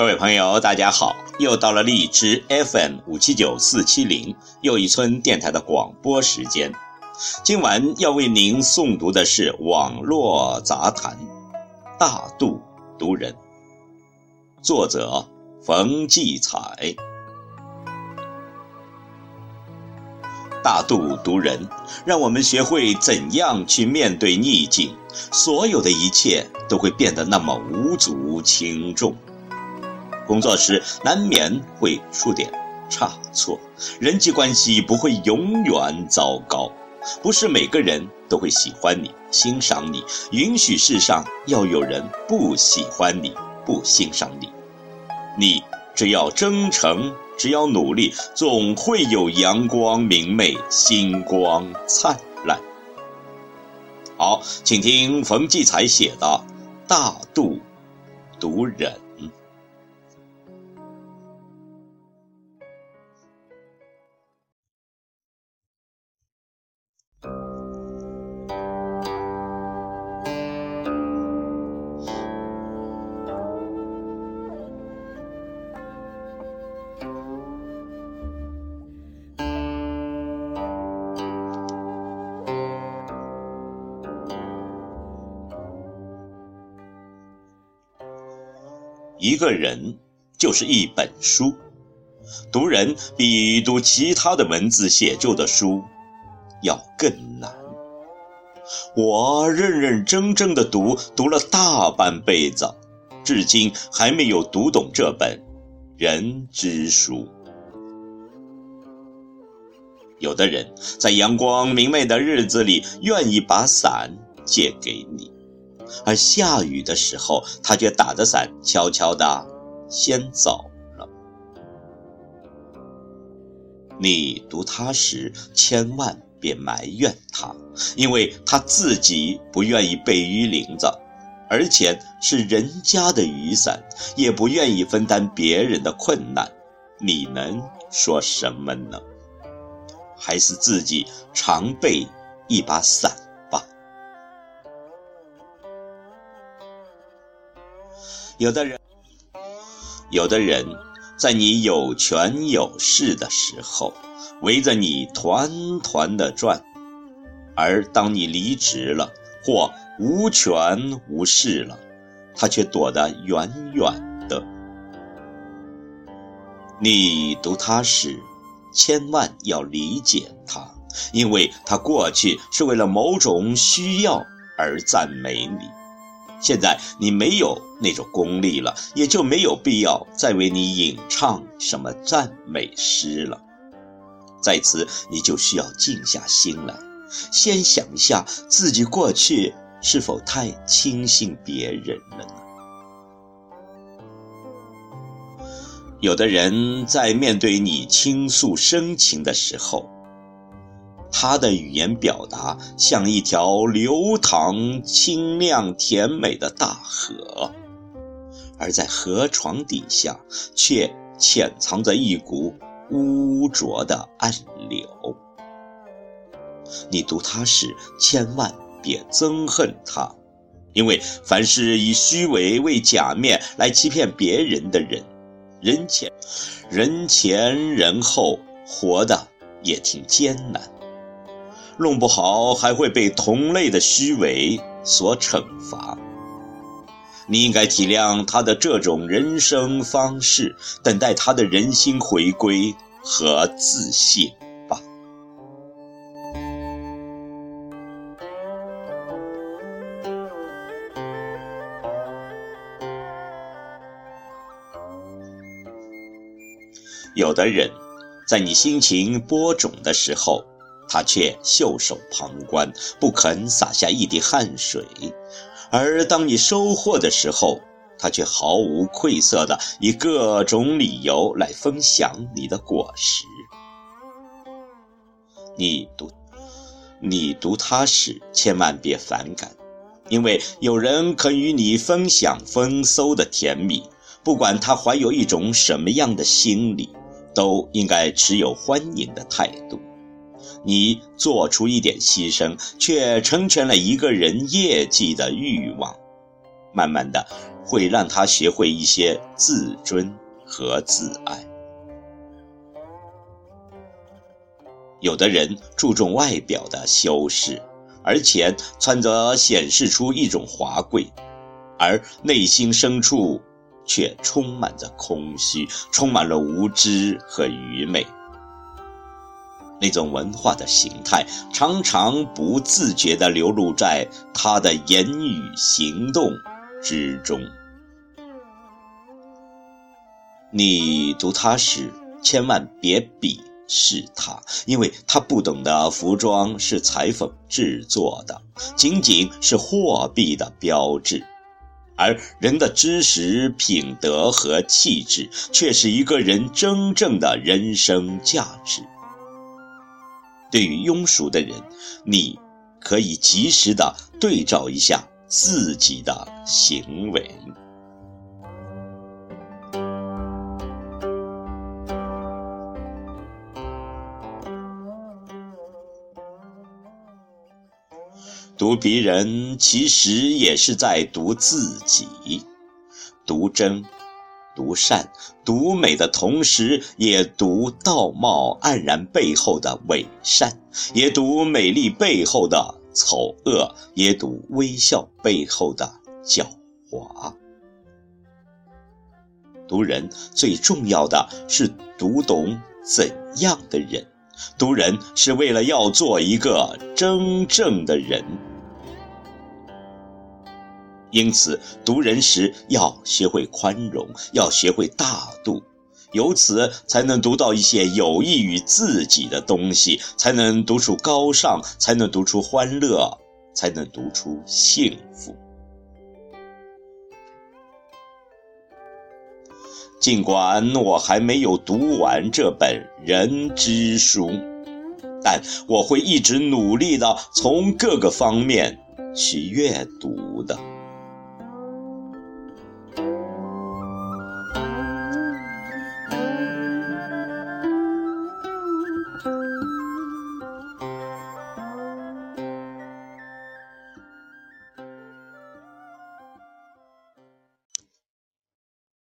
各位朋友，大家好！又到了荔枝 FM 五七九四七零又一村电台的广播时间。今晚要为您诵读的是网络杂谈《大度读人》，作者冯骥才。大度读人，让我们学会怎样去面对逆境，所有的一切都会变得那么无足轻重。工作时难免会出点差错，人际关系不会永远糟糕。不是每个人都会喜欢你、欣赏你，允许世上要有人不喜欢你、不欣赏你。你只要真诚，只要努力，总会有阳光明媚、星光灿烂。好，请听冯骥才写的《大度读人》。一个人就是一本书，读人比读其他的文字写就的书要更难。我认认真真的读，读了大半辈子，至今还没有读懂这本人之书。有的人在阳光明媚的日子里，愿意把伞借给你。而下雨的时候，他却打着伞，悄悄地先走了。你读他时，千万别埋怨他，因为他自己不愿意被雨淋着，而且是人家的雨伞，也不愿意分担别人的困难。你能说什么呢？还是自己常备一把伞。有的人，有的人，在你有权有势的时候，围着你团团的转；而当你离职了或无权无势了，他却躲得远远的。你读他时，千万要理解他，因为他过去是为了某种需要而赞美你。现在你没有那种功力了，也就没有必要再为你吟唱什么赞美诗了。在此，你就需要静下心来，先想一下自己过去是否太轻信别人了呢？有的人在面对你倾诉深情的时候。他的语言表达像一条流淌、清亮、甜美的大河，而在河床底下却潜藏着一股污浊的暗流。你读他时，千万别憎恨他，因为凡是以虚伪为假面来欺骗别人的人，人前人前人后活的也挺艰难。弄不好还会被同类的虚伪所惩罚。你应该体谅他的这种人生方式，等待他的人心回归和自信吧。有的人。在你心情播种的时候，他却袖手旁观，不肯洒下一滴汗水；而当你收获的时候，他却毫无愧色的以各种理由来分享你的果实。你读，你读他时，千万别反感，因为有人肯与你分享丰收的甜蜜，不管他怀有一种什么样的心理，都应该持有欢迎的态度。你做出一点牺牲，却成全了一个人业绩的欲望，慢慢的会让他学会一些自尊和自爱。有的人注重外表的修饰，而且穿着显示出一种华贵，而内心深处却充满着空虚，充满了无知和愚昧。那种文化的形态常常不自觉地流露在他的言语行动之中。你读他时，千万别鄙视他，因为他不懂得服装是裁缝制作的，仅仅是货币的标志，而人的知识、品德和气质，却是一个人真正的人生价值。对于庸俗的人，你可以及时的对照一下自己的行为。读别人，其实也是在读自己。读真、读善、读美的同时，也读道貌岸然背后的伪善，也读美丽背后的丑恶，也读微笑背后的狡猾。读人最重要的是读懂怎样的人，读人是为了要做一个真正的人。因此，读人时要学会宽容，要学会大度，由此才能读到一些有益于自己的东西，才能读出高尚，才能读出欢乐，才能读出幸福。尽管我还没有读完这本人之书，但我会一直努力的从各个方面去阅读的。